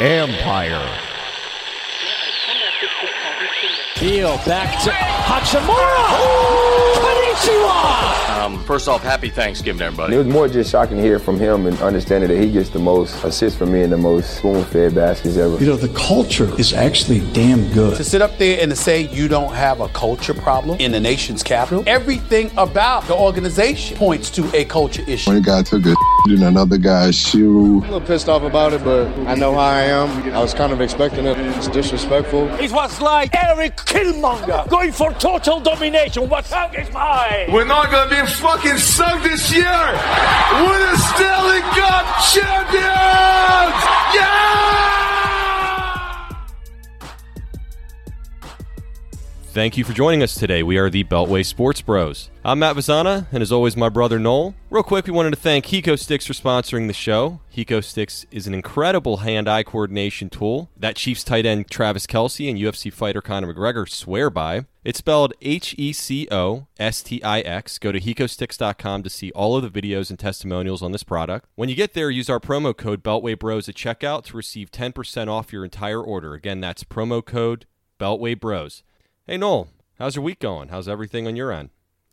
Empire. Heel back to Hachimura. Konnichiwa. Um, first off, happy Thanksgiving, everybody. It was more just shocking to hear from him and understanding that he gets the most assists from me and the most spoon-fed baskets ever. You know, the culture is actually damn good. To sit up there and to say you don't have a culture problem in the nation's capital, everything about the organization points to a culture issue. One guy took a in another guy's shoe. I'm a little pissed off about it, but I know how I am. I was kind of expecting it. It's disrespectful. It was like Eric Killmonger going for total domination. What's up is mine? We're not gonna be fucking sunk this year. We're the Stanley Cup champions. Yeah! Thank you for joining us today. We are the Beltway Sports Bros. I'm Matt Vazana, and as always, my brother Noel. Real quick, we wanted to thank Hecostix for sponsoring the show. Hecostix is an incredible hand-eye coordination tool that Chiefs tight end Travis Kelce and UFC fighter Conor McGregor swear by. It's spelled H-E-C-O-S-T-I-X. Go to Hecostix.com to see all of the videos and testimonials on this product. When you get there, use our promo code Beltway Bros at checkout to receive 10% off your entire order. Again, that's promo code Beltway Bros. Hey, Noel, how's your week going? How's everything on your end?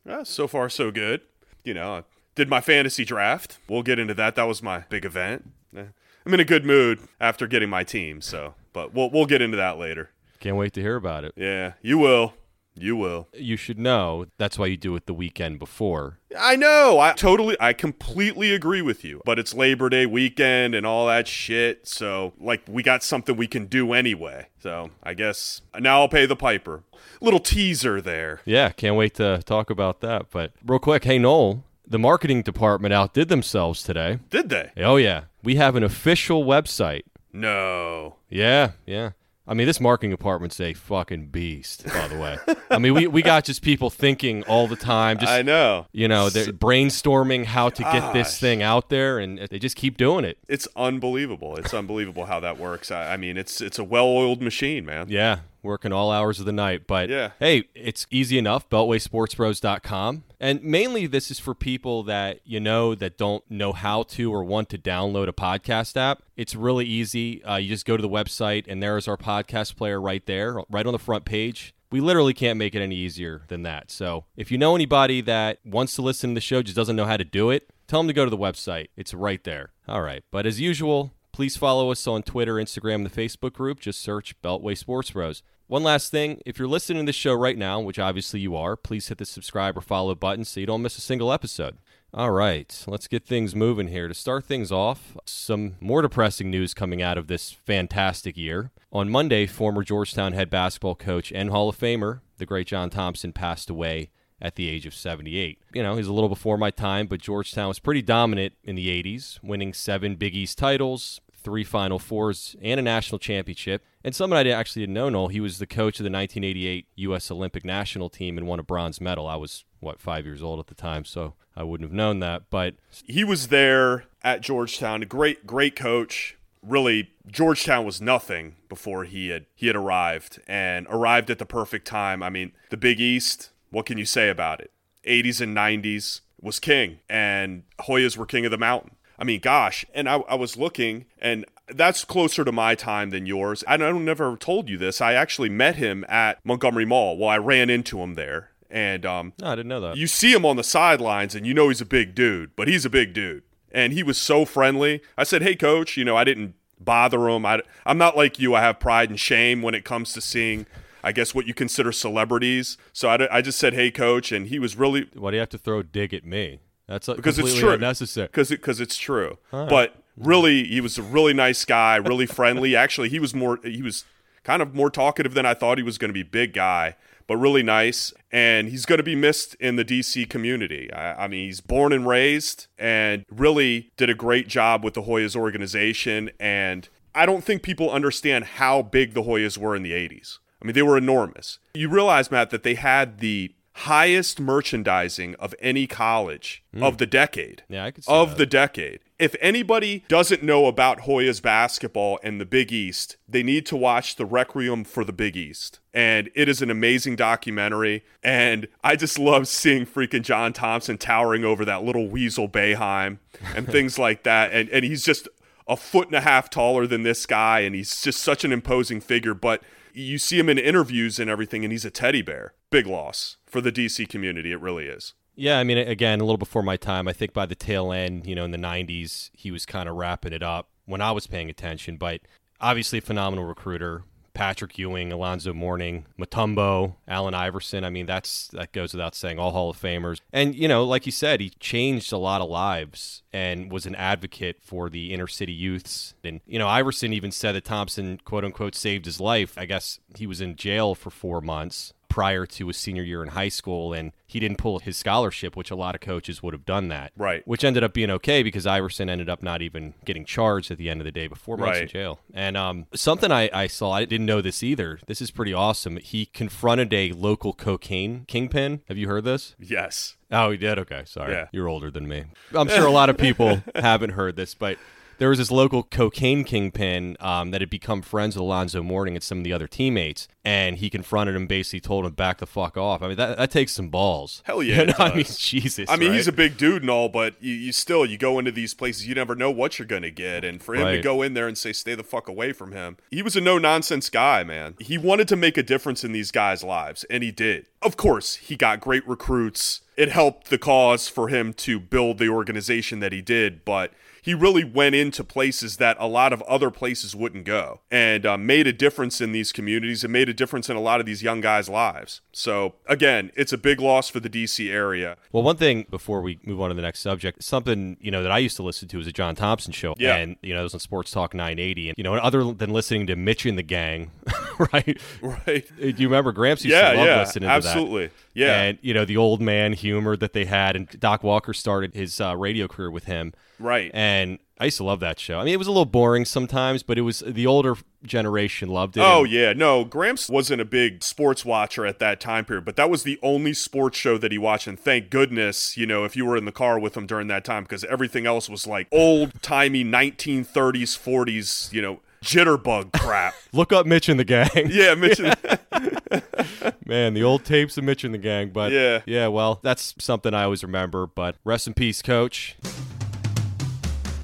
Uh, so far, so good. You know, I did my fantasy draft. We'll get into that. That was my big event. Eh, I'm in a good mood after getting my team, so but we'll we'll get into that later. Can't wait to hear about it. Yeah, you will. You will. You should know that's why you do it the weekend before. I know. I totally, I completely agree with you. But it's Labor Day weekend and all that shit. So, like, we got something we can do anyway. So, I guess now I'll pay the piper. Little teaser there. Yeah, can't wait to talk about that. But real quick, hey, Noel, the marketing department outdid themselves today. Did they? Oh, yeah. We have an official website. No. Yeah, yeah. I mean, this marketing department's a fucking beast, by the way. I mean, we, we got just people thinking all the time. Just I know. You know, they're brainstorming how to get this thing out there, and they just keep doing it. It's unbelievable. It's unbelievable how that works. I, I mean, it's it's a well-oiled machine, man. Yeah, working all hours of the night. But Yeah. hey, it's easy enough. BeltwaySportsBros.com. And mainly, this is for people that you know that don't know how to or want to download a podcast app. It's really easy. Uh, you just go to the website, and there is our podcast player right there, right on the front page. We literally can't make it any easier than that. So if you know anybody that wants to listen to the show, just doesn't know how to do it, tell them to go to the website. It's right there. All right. But as usual, please follow us on Twitter, Instagram, the Facebook group. Just search Beltway Sports Bros. One last thing if you're listening to this show right now, which obviously you are, please hit the subscribe or follow button so you don't miss a single episode. All right, let's get things moving here. To start things off, some more depressing news coming out of this fantastic year. On Monday, former Georgetown head basketball coach and Hall of Famer, the great John Thompson, passed away at the age of 78. You know, he's a little before my time, but Georgetown was pretty dominant in the 80s, winning seven Big East titles, three Final Fours, and a national championship. And someone I actually didn't know, Noel, he was the coach of the 1988 U.S. Olympic national team and won a bronze medal. I was, what, five years old at the time, so I wouldn't have known that. But He was there at Georgetown. A great, great coach. Really, Georgetown was nothing before he had he had arrived and arrived at the perfect time. I mean, the Big East. What can you say about it? 80s and 90s was king, and Hoyas were king of the mountain. I mean, gosh. And I, I was looking, and that's closer to my time than yours. I don't never told you this. I actually met him at Montgomery Mall. Well, I ran into him there, and um, no, I didn't know that. you see him on the sidelines, and you know he's a big dude, but he's a big dude. And he was so friendly. I said, "Hey, coach," you know, I didn't bother him. I, I'm not like you. I have pride and shame when it comes to seeing, I guess, what you consider celebrities. So I, I just said, "Hey, coach," and he was really why do you have to throw a dig at me? That's because it's true. unnecessary. Because it, cause it's true. Right. But really, he was a really nice guy, really friendly. Actually, he was more. He was kind of more talkative than I thought he was going to be. Big guy, but really nice. And he's going to be missed in the DC community. I, I mean, he's born and raised, and really did a great job with the Hoyas organization. And I don't think people understand how big the Hoyas were in the '80s. I mean, they were enormous. You realize, Matt, that they had the highest merchandising of any college hmm. of the decade. Yeah, I could see of that. the decade. If anybody doesn't know about Hoya's basketball and the Big East, they need to watch The Requiem for the Big East. And it is an amazing documentary. And I just love seeing freaking John Thompson towering over that little weasel Boeheim and things like that. And and he's just a foot and a half taller than this guy, and he's just such an imposing figure. But you see him in interviews and everything, and he's a teddy bear. Big loss for the DC community. It really is. Yeah, I mean, again, a little before my time. I think by the tail end, you know, in the 90s, he was kind of wrapping it up when I was paying attention. But obviously, a phenomenal recruiter. Patrick Ewing, Alonzo Mourning, Mutombo, Allen Iverson. I mean, that's that goes without saying. All Hall of Famers, and you know, like you said, he changed a lot of lives and was an advocate for the inner city youths. And you know, Iverson even said that Thompson, quote unquote, saved his life. I guess he was in jail for four months prior to his senior year in high school and he didn't pull his scholarship which a lot of coaches would have done that Right. which ended up being okay because Iverson ended up not even getting charged at the end of the day before months in jail and um, something I, I saw I didn't know this either this is pretty awesome he confronted a local cocaine kingpin have you heard this Yes. Oh, he did. Okay, sorry. Yeah. You're older than me. I'm sure a lot of people haven't heard this, but there was this local cocaine kingpin um, that had become friends with Alonzo Mourning and some of the other teammates, and he confronted him, basically told him back the fuck off. I mean, that, that takes some balls. Hell yeah, You know, I mean, Jesus. I mean, right? he's a big dude and all, but you, you still you go into these places, you never know what you're gonna get, and for him to go in there and say stay the fuck away from him, he was a no nonsense guy, man. He wanted to make a difference in these guys' lives, and he did. Of course, he got great recruits. It helped the cause for him to build the organization that he did, but he really went into places that a lot of other places wouldn't go and uh, made a difference in these communities and made a difference in a lot of these young guys' lives. So, again, it's a big loss for the DC area. Well, one thing before we move on to the next subject, something you know that I used to listen to was a John Thompson show, Yeah. and you know it was on Sports Talk 980, and you know other than listening to Mitch and the Gang, right? Right. Do you remember Gramps used Yeah, to love yeah, listening to that? absolutely. Yeah. and you know the old man humor that they had, and Doc Walker started his uh, radio career with him, Right. and I used to love that show. I mean, it was a little boring sometimes, but it was the older generation loved it. Oh yeah, no, Gramps wasn't a big sports watcher at that time period, but that was the only sports show that he watched and thank goodness, you know, if you were in the car with him during that time because everything else was like old-timey 1930s, 40s, you know, jitterbug crap. Look up Mitch and the Gang. yeah, Mitch Man, the old tapes of Mitch and the Gang. But Yeah. yeah, well, that's something I always remember. But rest in peace, Coach.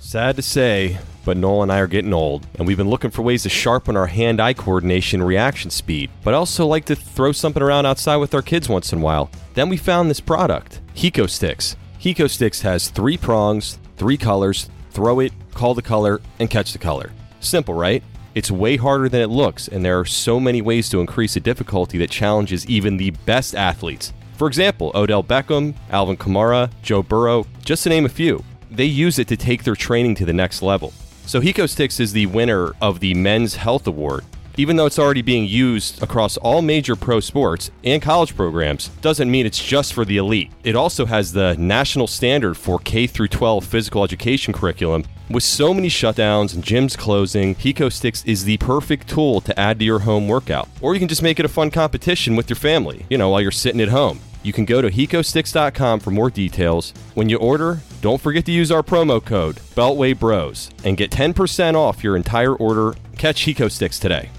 Sad to say, but Noel and I are getting old, and we've been looking for ways to sharpen our hand-eye coordination and reaction speed. But also like to throw something around outside with our kids once in a while. Then we found this product, Hecostix. Hiko Sticks has three prongs, three colors. Throw it, call the color, and catch the color. Simple, right? It's way harder than it looks, and there are so many ways to increase the difficulty that challenges even the best athletes. For example, Odell Beckham, Alvin Kamara, Joe Burrow, just to name a few. They use it to take their training to the next level. So Hecostix is the winner of the Men's Health Award. Even though it's already being used across all major pro sports and college programs, doesn't mean it's just for the elite. It also has the national standard for K through 12 physical education curriculum. With so many shutdowns and gyms closing, Hecostix is the perfect tool to add to your home workout. Or you can just make it a fun competition with your family, you know, while you're sitting at home. You can go to hecostix.com for more details. When you order, don't forget to use our promo code Beltway Bros and get 10% off your entire order. Catch Hecostix today.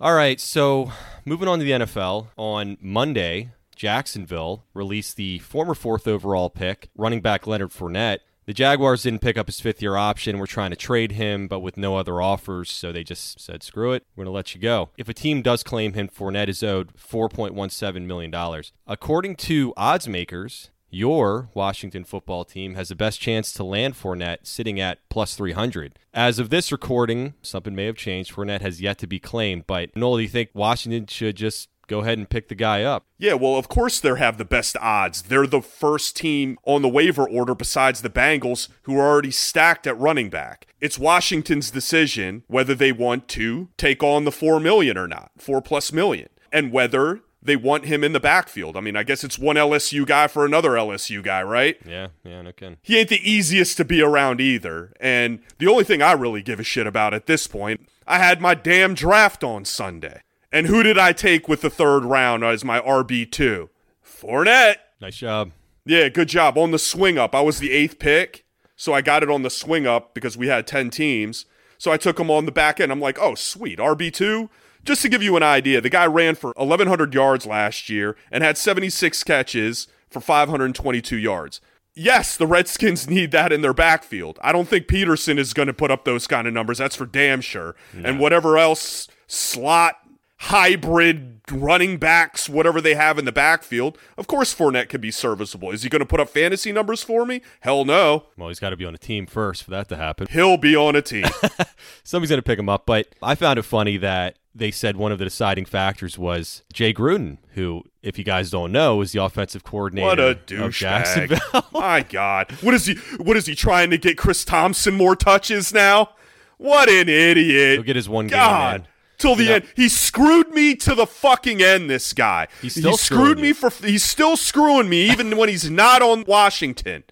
All right, so moving on to the NFL. On Monday, Jacksonville released the former fourth overall pick, running back Leonard Fournette. The Jaguars didn't pick up his fifth year option. We're trying to trade him, but with no other offers, so they just said, screw it, we're going to let you go. If a team does claim him, Fournette is owed $4.17 million. According to odds makers, your Washington football team has the best chance to land Fournette sitting at plus 300. As of this recording, something may have changed. Fournette has yet to be claimed, but Noel, do you think Washington should just go ahead and pick the guy up? Yeah, well, of course they have the best odds. They're the first team on the waiver order besides the Bengals who are already stacked at running back. It's Washington's decision whether they want to take on the 4 million or not, 4 plus million, and whether they want him in the backfield. I mean, I guess it's one LSU guy for another LSU guy, right? Yeah, yeah, no kidding. He ain't the easiest to be around either. And the only thing I really give a shit about at this point, I had my damn draft on Sunday. And who did I take with the third round as my RB2? Fournette. Nice job. Yeah, good job. On the swing up, I was the eighth pick, so I got it on the swing up because we had 10 teams. So I took him on the back end. I'm like, oh, sweet. RB2. Just to give you an idea, the guy ran for 1,100 yards last year and had 76 catches for 522 yards. Yes, the Redskins need that in their backfield. I don't think Peterson is going to put up those kind of numbers. That's for damn sure. And whatever else slot hybrid running backs, whatever they have in the backfield, of course Fournette could be serviceable. Is he going to put up fantasy numbers for me? Hell no. Well, he's got to be on a team first for that to happen. He'll be on a team. Somebody's going to pick him up. But I found it funny that they said one of the deciding factors was Jay Gruden, who, if you guys don't know, is the offensive coordinator What a douchebag! Jacksonville. My God, what is he? What is he trying to get Chris Thompson more touches now? What an idiot! He'll get his one game, God. man. Till the You know- end, he screwed me to the fucking end. This guy, He's still he screwed me you. for. He's still screwing me even when he's not on Washington.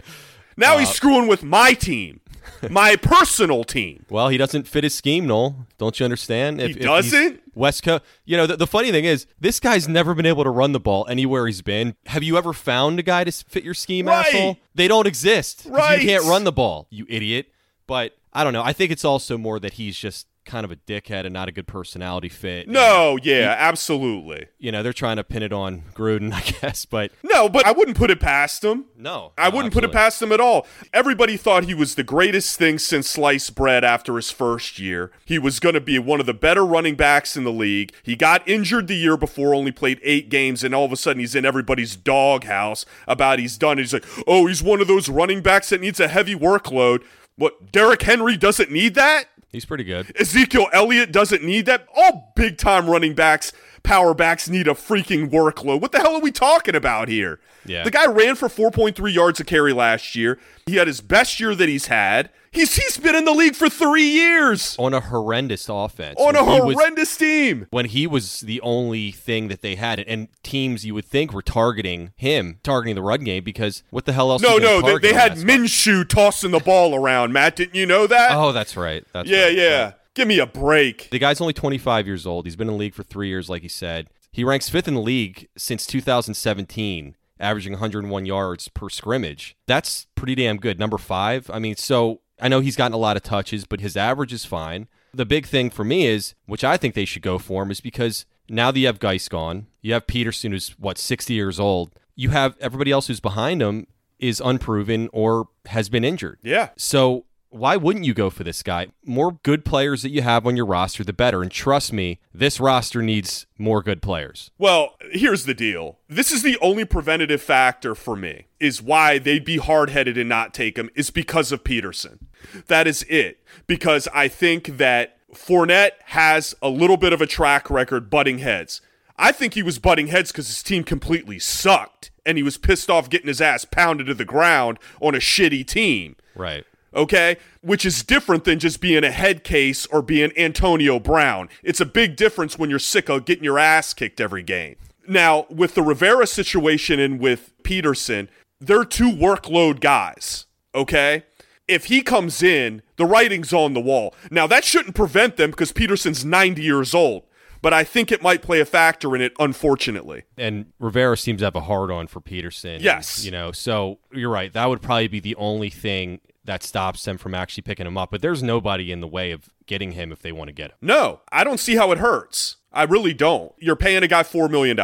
Now Uh, he's screwing with my team, my personal team. Well, he doesn't fit his scheme, Noel. Don't you understand? He he's doesn't? West Coast. You know, the, the funny thing is, this guy's never been able to run the ball anywhere he's been. Have you ever found a guy to fit your scheme, Right. asshole? They don't exist. Right. You can't run the ball, you idiot. But I don't know. I think it's also more that he's just kind of a dickhead and not a good personality fit. No, yeah, absolutely. You know, they're trying to pin it on Gruden, I guess. But No, but I wouldn't put it past him. no. I no, wouldn't put it past him at all. Everybody thought he was the greatest thing since sliced bread after his first year. He was going to be one of the better running backs in the league. He got injured the year before, only played eight games, and all of a sudden he's in everybody's doghouse about he's done. And he's like, oh, he's one of those running backs that needs a heavy workload. What, Derrick Henry doesn't need that? He's pretty good. Ezekiel Elliott doesn't need that. All big time running backs, power backs need a freaking workload. What the hell are we talking about here? Yeah. The guy ran for 4.3 yards a carry last year. He had his best year that he's had. He's he's been in the league for three years On a horrendous offense. on a he was- horrendous team. when he was the only thing that they had, and teams you would think were targeting him, targeting the run game, because what the hell else? No, are you gonna no, they, they had? Minshew tossing the ball around. Matt, didn't you know that? Oh, that's right. That's yeah, right. yeah. Give me a break. The guy's only 25 years old. He's been in the league for three years, like he said. He ranks fifth in the league since 2017, averaging 101 yards per scrimmage. That's pretty damn good. Number five. I mean, so I know he's gotten a lot of touches, but his average is fine. The big thing for me is, which I think they should go for him, is because now that you have Guice gone, you have Peterson, who's what 60 years old. You have everybody else who's behind him is unproven or has been injured. Yeah. So why wouldn't you go for this guy? More good players that you have on your roster, the better. And trust me, this roster needs more good players. Well, here's the deal. This is the only preventative factor for me, is why they'd be hard headed and not take him, is because of Peterson. That is it. Because I think that Fournette has a little bit of a track record butting heads. I think he was butting heads because his team completely sucked and he was pissed off getting his ass pounded to the ground on a shitty team Right. Okay? Which is different than just being a head case or being Antonio Brown. It's a big difference when you're sick of getting your ass kicked every game. Now, with the Rivera situation and with Peterson, they're two workload guys, okay? If he comes in, the writing's on the wall. Now, that shouldn't prevent them because Peterson's 90 years old, but I think it might play a factor in it, unfortunately. And Rivera seems to have a hard on for Peterson. Yes. You know, so you're right. That would probably be the only thing that stops them from actually picking him up. But there's nobody in the way of getting him if they want to get him. No, I don't see how it hurts. I really don't. You're paying a guy $4 million.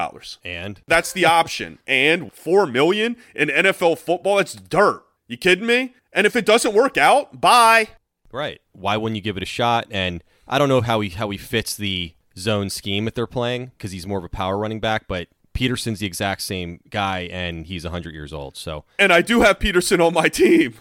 And That's the option. And four million in NFL football, that's dirt. You kidding me? And if it doesn't work out, bye. right. Why wouldn't you give it a shot? And I don't know how he how he fits the zone scheme if they're playing because he's more of a power running back, but Peterson's the exact same guy and he's 100 years old. So, And I do have Peterson on my team.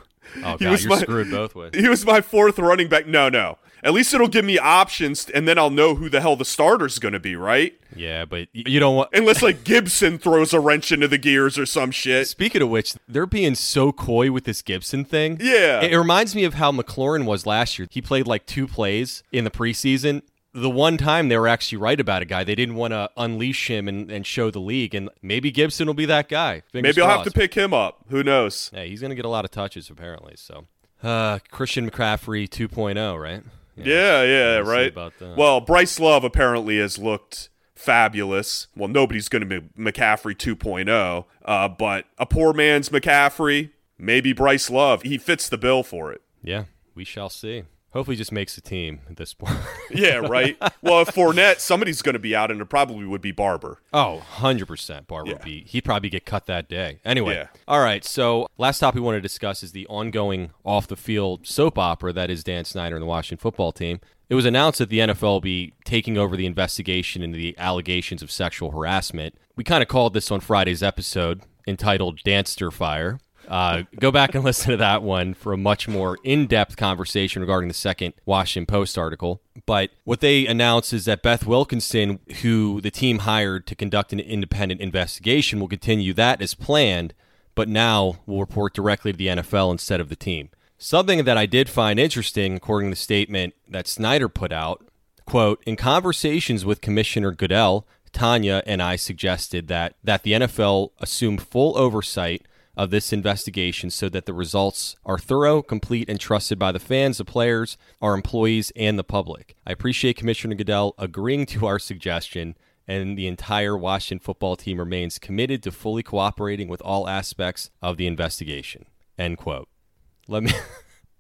Oh He was you're my- screwed both ways. He was my fourth running back. No, no. At least it'll give me options, and then I'll know who the hell the starter's going to be, right? Yeah, but you don't want Unless like Gibson throws a wrench into the gears or some shit. Speaking of which, they're being so coy with this Gibson thing. Yeah. It reminds me of how McLaurin was last year. He played like two plays in the preseason. The one time they were actually right about a guy, they didn't want to unleash him and, and show the league. And maybe Gibson will be that guy. Fingers Maybe I'll have to pick him up. Who knows? Hey, he's going to get a lot of touches apparently. So, uh, Christian McCaffrey 2.0, right? Yeah, yeah, we'll right. Well, Bryce Love apparently has looked fabulous. Well, nobody's going to be McCaffrey 2.0, uh, but a poor man's McCaffrey, maybe Bryce Love. He fits the bill for it. Yeah, we shall see. Hopefully, he just makes the team at this point. yeah, right. Well, if Fournette, somebody's going to be out, and it probably would be Barber. Oh, 100% Barber Yeah. would be. He'd probably get cut that day. Anyway. Yeah. All right. So, last topic we want to discuss is the ongoing off the field soap opera that is Dan Snyder and the Washington football team. It was announced that the NFL will be taking over the investigation into the allegations of sexual harassment. We kind of called this on Friday's episode entitled Danster Fire. Uh, go back and listen to that one for a much more in depth conversation regarding the second Washington Post article. But what they announced is that Beth Wilkinson, who the team hired to conduct an independent investigation, will continue that as planned, but now will report directly to the NFL instead of the team. Something that I did find interesting, according to the statement that Snyder put out, quote, in conversations with Commissioner Goodell, Tanya and I suggested that that the NFL assume full oversight of this investigation so that the results are thorough, complete, and trusted by the fans, the players, our employees, and the public. I appreciate Commissioner Goodell agreeing to our suggestion, and the entire Washington football team remains committed to fully cooperating with all aspects of the investigation. End quote. Let me.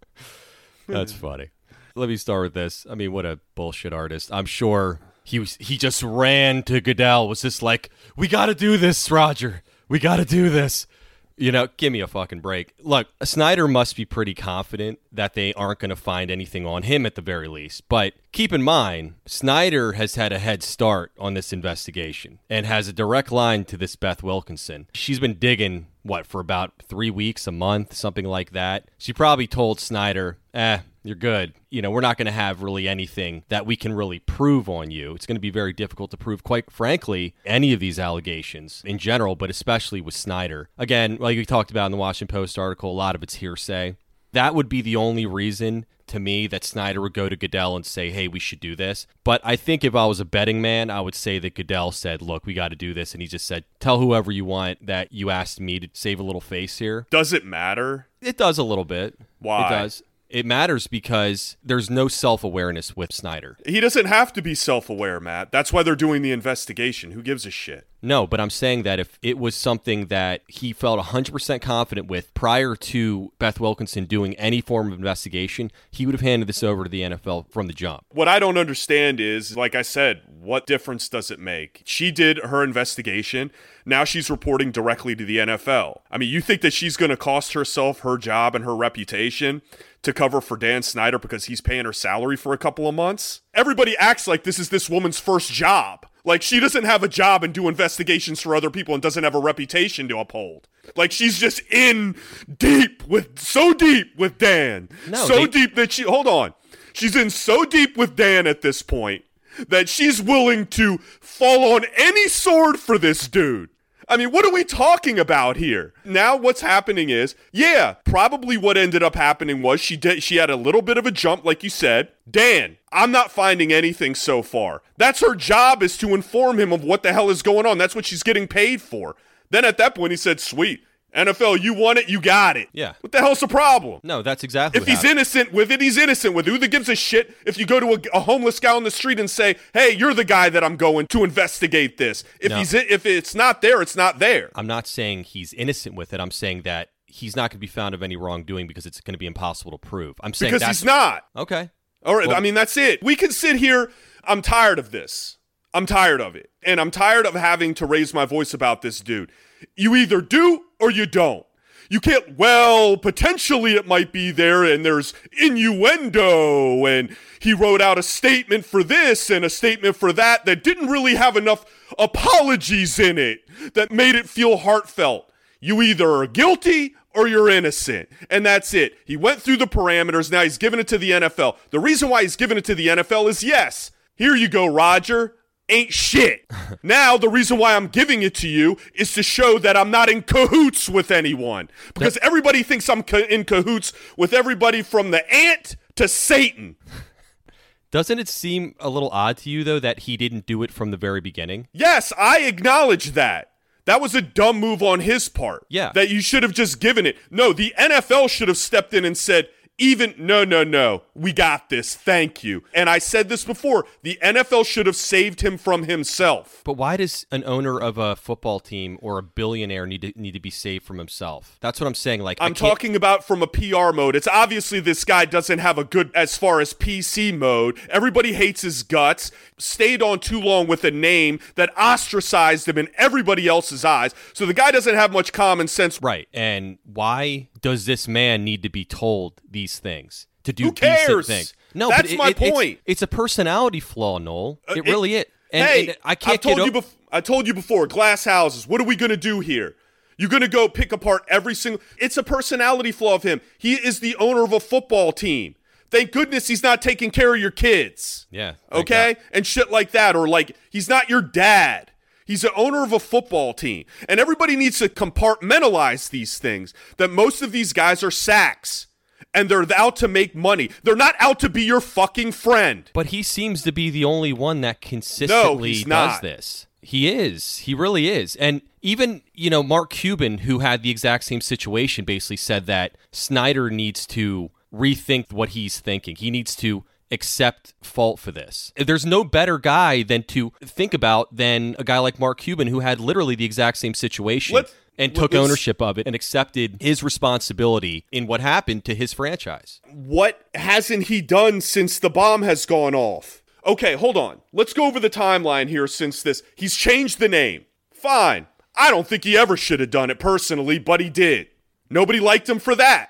That's funny. Let me start with this. I mean, what a bullshit artist. I'm sure he was. He just ran to Goodell. Was just like, "We got to do this, Roger. We got to do this." You know, give me a fucking break. Look, Snyder must be pretty confident that they aren't going to find anything on him at the very least. But keep in mind, Snyder has had a head start on this investigation and has a direct line to this Beth Wilkinson. She's been digging, what, for about three weeks, a month, something like that. She probably told Snyder, eh, you're good. You know, we're not going to have really anything that we can really prove on you. It's going to be very difficult to prove, quite frankly, any of these allegations in general, but especially with Snyder. Again, like we talked about in the Washington Post article, a lot of it's hearsay. That would be the only reason to me that Snyder would go to Goodell and say, hey, we should do this. But I think if I was a betting man, I would say that Goodell said, look, we got to do this. And he just said, tell whoever you want that you asked me to save a little face here. Does it matter? It does a little bit. Why? It does. It matters because there's no self awareness with Snyder. He doesn't have to be self aware, Matt. That's why they're doing the investigation. Who gives a shit? No, but I'm saying that if it was something that he felt 100% confident with prior to Beth Wilkinson doing any form of investigation, he would have handed this over to the NFL from the jump. What I don't understand is, like I said, what difference does it make? She did her investigation. Now she's reporting directly to the NFL. I mean, you think that she's going to cost herself her job and her reputation to cover for Dan Snyder because he's paying her salary for a couple of months? Everybody acts like this is this woman's first job. Like she doesn't have a job and do investigations for other people and doesn't have a reputation to uphold. Like she's just in deep with so deep with Dan. No, so they- deep that she hold on. She's in so deep with Dan at this point that she's willing to fall on any sword for this dude. I mean, what are we talking about here? Now what's happening is, yeah, probably what ended up happening was she did she had a little bit of a jump like you said. Dan, I'm not finding anything so far. That's her job is to inform him of what the hell is going on. That's what she's getting paid for. Then at that point he said, "Sweet. NFL, you want it, you got it." Yeah. What the hell's the problem? No, that's exactly If he's happened. innocent with it, he's innocent with it. Who the gives a shit if you go to a, a homeless guy on the street and say, "Hey, you're the guy that I'm going to investigate this." If No. he's if it's not there, it's not there. I'm not saying he's innocent with it. I'm saying that he's not going to be found of any wrongdoing because it's going to be impossible to prove. I'm saying Because that's he's not. Okay. All right, Well- I mean that's it. We can sit here. I'm tired of this. I'm tired of it, and I'm tired of having to raise my voice about this dude. You either do or you don't. You can't. Well, potentially it might be there, and there's innuendo, and he wrote out a statement for this and a statement for that that didn't really have enough apologies in it that made it feel heartfelt. You either are guilty or you're innocent. And that's it. He went through the parameters. Now he's giving it to the NFL. The reason why he's giving it to the NFL is yes, here you go, Roger. Ain't shit. now, the reason why I'm giving it to you is to show that I'm not in cahoots with anyone. Because everybody thinks I'm ca- in cahoots with everybody from the ant to Satan. Doesn't it seem a little odd to you though that he didn't do it from the very beginning? Yes, I acknowledge that. That was a dumb move on his part. Yeah. That you should have just given it. No, the NFL should have stepped in and said, even no, no, no. We got this. Thank you. And I said this before. The NFL should have saved him from himself. But why does an owner of a football team or a billionaire need to need to be saved from himself? That's what I'm saying. Like I'm talking about from a PR mode. It's obviously this guy doesn't have a good as far as PC mode. Everybody hates his guts. Stayed on too long with a name that ostracized him in everybody else's eyes. So the guy doesn't have much common sense. Right. And why does this man need to be told these things? To do Who cares? decent things. No, That's but it- my it- point. It's, a personality flaw, Noel. It, Uh, it- really is. And, hey, and I can't I've told get you bef- I told you before. Glass houses. What are we gonna do here? You're gonna go pick apart every single. It's a personality flaw of him. He is the owner of a football team. Thank goodness he's not taking care of your kids. Yeah. Okay, God. and shit like that, or like he's not your dad. He's the owner of a football team, and everybody needs to compartmentalize these things. That most of these guys are sacks, and they're out to make money. They're not out to be your fucking friend. But he seems to be the only one that consistently he's does this. He is. He really is. And even, you know, Mark Cuban, who had the exact same situation, basically said that Snyder needs to rethink what he's thinking. He needs to accept fault for this. There's no better guy than to think about than a guy like Mark Cuban, who had literally the exact same situation. Let- and took ownership of it and accepted his responsibility in what happened to his franchise. what hasn't he done since the bomb has gone off? Okay, hold on. Let's go over the timeline here since this. He's changed the name. Fine. I don't think he ever should have done it personally, but he did. Nobody liked him for that.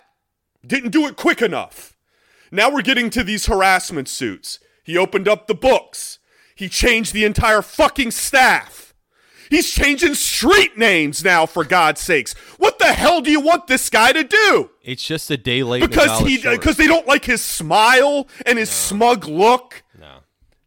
Didn't do it quick enough. Now we're getting to these harassment suits. He opened up the books. He changed the entire fucking staff. He's changing street names now, for God's sakes. What the hell do you want this guy to do? It's just a day late because he because they don't like his smile and his smug look. No.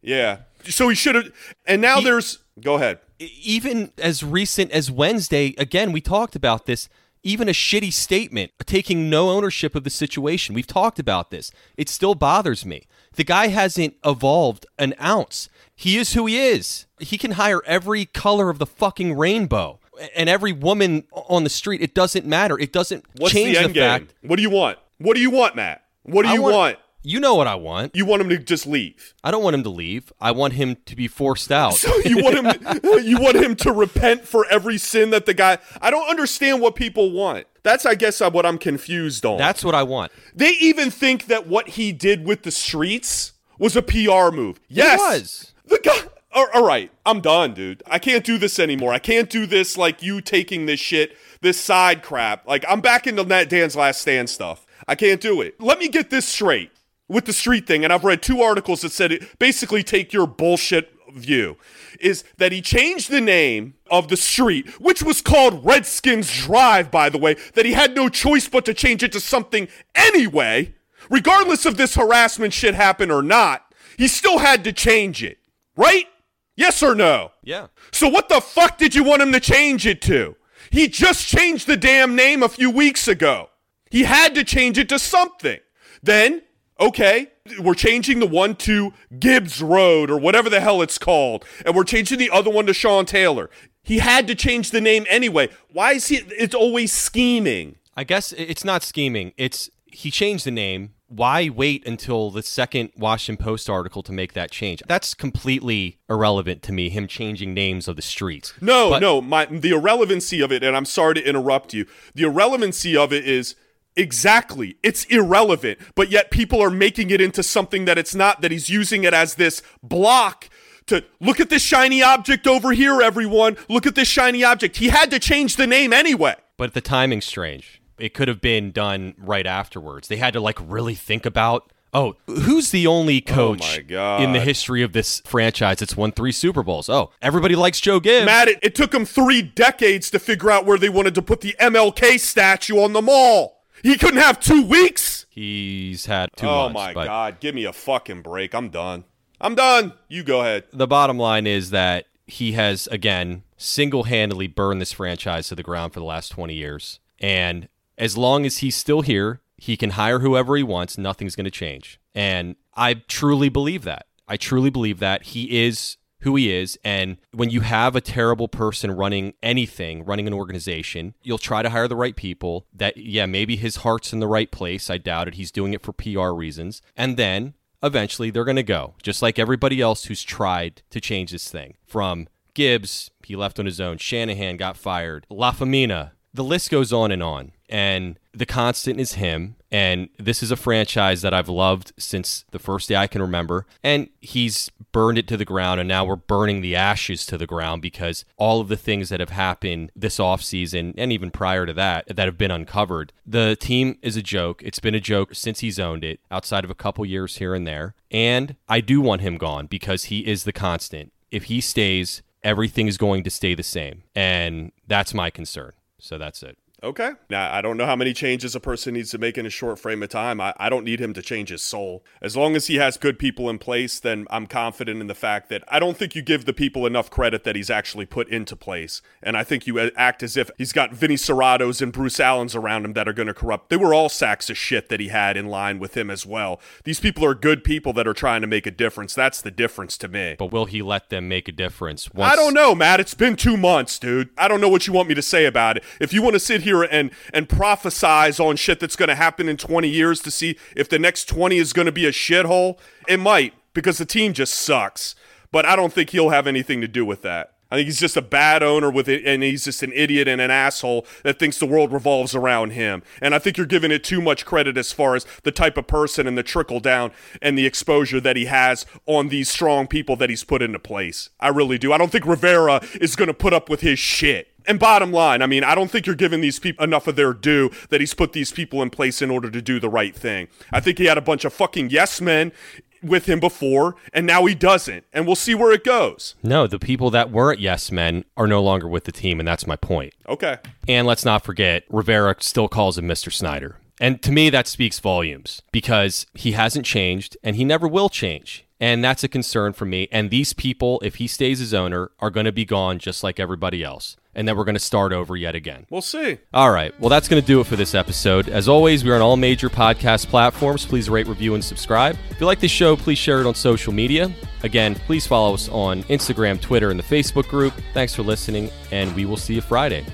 Yeah. So he should have. And now He- there's. Go ahead. even as recent as Wednesday, again, we talked about this. Even a shitty statement, taking no ownership of the situation. We've talked about this. It still bothers me. The guy hasn't evolved an ounce. He is who he is. He can hire every color of the fucking rainbow and every woman on the street. It doesn't matter. It doesn't What's change the end game? fact. What do you want? What do you want, Matt? What do I you want? You know what I want. You want him to just leave. I don't want him to leave. I want him to be forced out. So you want him you want him to repent for every sin that the guy I don't understand what people want. That's I guess uh, what I'm confused on. That's what I want. they even think that what he did with the streets was a PR move. Yes. was. The guy all- all right, I'm done, dude. I can't do this anymore. I can't do this like you taking this shit, this side crap. Like I'm back into that Dan's Last Stand stuff. I can't do it. Let me get this straight with the street thing, and I've read two articles that said it basically take your bullshit view. Is that he changed the name of the street, which was called Redskins Drive, by the way, that he had no choice but to change it to something anyway, regardless of this harassment shit happened or not, he still had to change it. Right? Yes or no? Yeah. So what the fuck did you want him to change it to? He just changed the damn name a few weeks ago. He had to change it to something. Then, okay, we're changing the one to Gibbs Road or whatever the hell it's called, and we're changing the other one to Sean Taylor. He had to change the name anyway. Why is he? It's always scheming. I guess it's not scheming. It's he changed the name. Why wait until the second Washington Post article to make that change? That's completely irrelevant to me. Him changing names of the streets. No, But- no, my the irrelevancy of it, and I'm sorry to interrupt you. The irrelevancy of it is exactly it's irrelevant, but yet people are making it into something that it's not. That he's using it as this block to look at this shiny object over here, everyone. Look at this shiny object. He had to change the name anyway. But the timing's strange. It could have been done right afterwards. They had to like really think about. Oh, who's the only oh coach my God. in the history of this franchise that's won three Super Bowls? Oh, everybody likes Joe Gibbs. Matt, it, it took them three decades to figure out where they wanted to put the MLK statue on the mall. He couldn't have two weeks. He's had two oh months. Oh my but God, give me a fucking break. I'm done. I'm done. You go ahead. the bottom line is that he has again single-handedly burned this franchise to the ground for the last 20 years and as long as he's still here he can hire whoever he wants nothing's going to change and i truly believe that i truly believe that he is who he is. And when you have a terrible person running anything, running an organization, you'll try to hire the right people. That, yeah, maybe his heart's in the right place. I doubt it. He's doing it for PR reasons. And then eventually they're going to go, just like everybody else who's tried to change this thing. From Gibbs, he left on his own. Shanahan got fired. Lafemina. The list goes on and on. And the constant is him. And this is a franchise that I've loved since the first day I can remember. And he's burned it to the ground. And now we're burning the ashes to the ground because all of the things that have happened this offseason and even prior to that that have been uncovered. The team is a joke. It's been a joke since he's owned it, outside of a couple years here and there. And I do want him gone because he is the constant. If he stays, everything is going to stay the same. And that's my concern. So that's it. Okay. Now, I don't know how many changes a person needs to make in a short frame of time. I, I don't need him to change his soul. As long as he has good people in place, then I'm confident in the fact that I don't think you give the people enough credit that he's actually put into place. And I think you act as if he's got Vinny Cerratos and Bruce Allens around him that are going to corrupt. They were all sacks of shit that he had in line with him as well. These people are good people that are trying to make a difference. That's the difference to me. But will he let them make a difference? Once- I don't know, Matt. It's been two months, dude. I don't know what you want me to say about it. If you want to sit here and and prophesize on shit that's going to happen in 20 years to see if the next 20 is going to be a shithole, it might because the team just sucks. But I don't think he'll have anything to do with that. I think he's just a bad owner with it, and he's just an idiot and an asshole that thinks the world revolves around him. And I think you're giving it too much credit as far as the type of person and the trickle down and the exposure that he has on these strong people that he's put into place. I really do. I don't think Rivera is going to put up with his shit. And bottom line, I mean, I don't think you're giving these people enough of their due that he's put these people in place in order to do the right thing. I think he had a bunch of fucking yes men with him before, and now he doesn't. And we'll see where it goes. No, the people that weren't yes men are no longer with the team, and that's my point. Okay. And let's not forget, Rivera still calls him Mr. Snyder. And to me, that speaks volumes because he hasn't changed and he never will change. And that's a concern for me. And these people, if he stays as owner, are going to be gone just like everybody else. And then we're going to start over yet again. We'll see. All right. Well, that's going to do it for this episode. As always, we're on all major podcast platforms. Please rate, review, and subscribe. If you like the show, please share it on social media. Again, please follow us on Instagram, Twitter, and the Facebook group. Thanks for listening, and we will see you Friday.